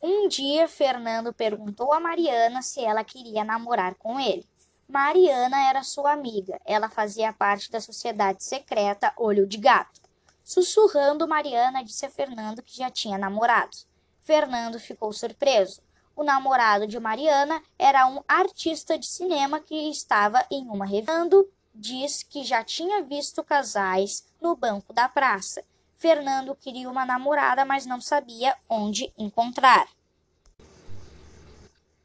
Um dia, Fernando perguntou a Mariana se ela queria namorar com ele. Mariana era sua amiga, ela fazia parte da sociedade secreta Olho de Gato. Sussurrando, Mariana disse a Fernando que já tinha namorado. Fernando ficou surpreso. O namorado de Mariana era um artista de cinema que estava em uma revista. Diz que já tinha visto casais no banco da praça Fernando queria uma namorada, mas não sabia onde encontrar.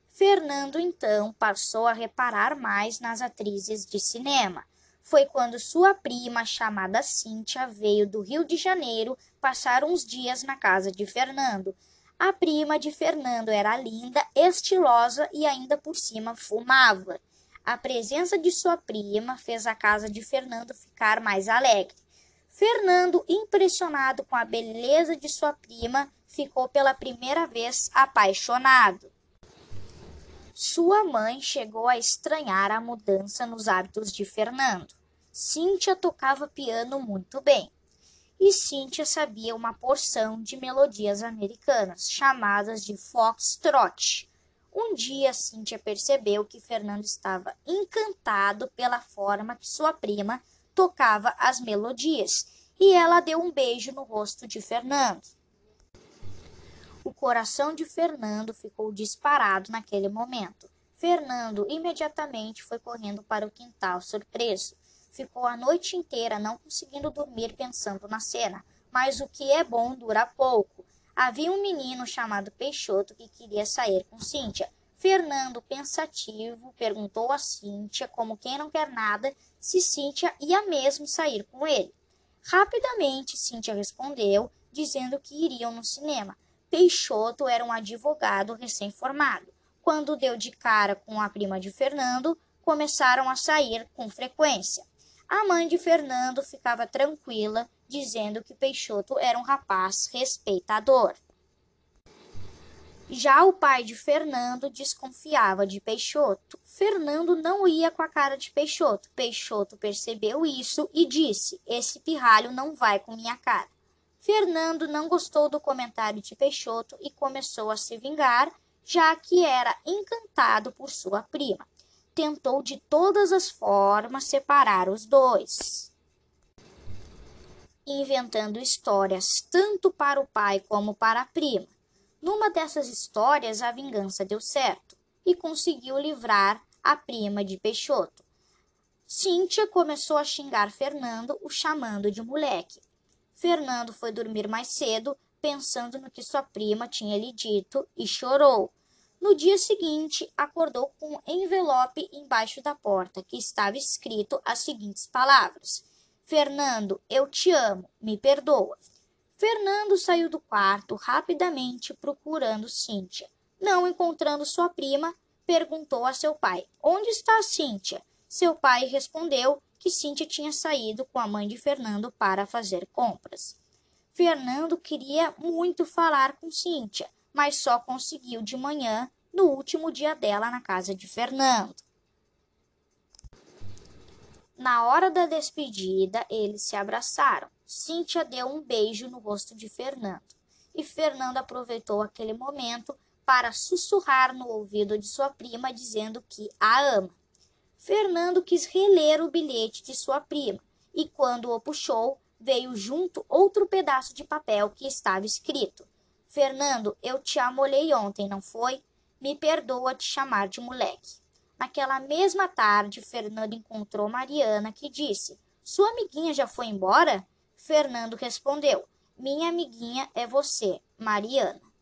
Fernando então passou a reparar mais nas atrizes de cinema. Foi quando sua prima, chamada Cíntia, veio do Rio de Janeiro passar uns dias na casa de Fernando. A prima de Fernando era linda, estilosa e ainda por cima fumava. A presença de sua prima fez a casa de Fernando ficar mais alegre. Fernando, impressionado com a beleza de sua prima, ficou pela primeira vez apaixonado. Sua mãe chegou a estranhar a mudança nos hábitos de Fernando. Cíntia tocava piano muito bem. E Cíntia sabia uma porção de melodias americanas, chamadas de foxtrot. Um dia, Cíntia percebeu que Fernando estava encantado pela forma que sua prima tocava as melodias e ela deu um beijo no rosto de Fernando. O coração de Fernando ficou disparado naquele momento. Fernando imediatamente foi correndo para o quintal, surpreso. Ficou a noite inteira não conseguindo dormir pensando na cena. Mas o que é bom dura pouco. Havia um menino chamado Peixoto que queria sair com Cíntia. Fernando, pensativo, perguntou a Cíntia, como quem não quer nada, se Cíntia ia mesmo sair com ele. Rapidamente, Cíntia respondeu, dizendo que iriam no cinema. Peixoto era um advogado recém-formado. Quando deu de cara com a prima de Fernando, começaram a sair com frequência. A mãe de Fernando ficava tranquila, dizendo que Peixoto era um rapaz respeitador. Já o pai de Fernando desconfiava de Peixoto. Fernando não ia com a cara de Peixoto. Peixoto percebeu isso e disse: Esse pirralho não vai com minha cara. Fernando não gostou do comentário de Peixoto e começou a se vingar, já que era encantado por sua prima. Tentou de todas as formas separar os dois, inventando histórias tanto para o pai como para a prima. Numa dessas histórias, a vingança deu certo e conseguiu livrar a prima de Peixoto. Cíntia começou a xingar Fernando, o chamando de moleque. Fernando foi dormir mais cedo, pensando no que sua prima tinha lhe dito, e chorou. No dia seguinte, acordou com um envelope embaixo da porta, que estava escrito as seguintes palavras: Fernando, eu te amo, me perdoa. Fernando saiu do quarto rapidamente procurando Cíntia. Não encontrando sua prima, perguntou a seu pai: Onde está Cíntia? Seu pai respondeu que Cíntia tinha saído com a mãe de Fernando para fazer compras. Fernando queria muito falar com Cíntia, mas só conseguiu de manhã, no último dia dela na casa de Fernando. Na hora da despedida, eles se abraçaram. Cíntia deu um beijo no rosto de Fernando, e Fernando aproveitou aquele momento para sussurrar no ouvido de sua prima, dizendo que a ama. Fernando quis reler o bilhete de sua prima, e quando o puxou, veio junto outro pedaço de papel que estava escrito: Fernando, eu te amolei ontem, não foi? Me perdoa te chamar de moleque. Naquela mesma tarde, Fernando encontrou Mariana, que disse: Sua amiguinha já foi embora? Fernando respondeu: Minha amiguinha é você, Mariana.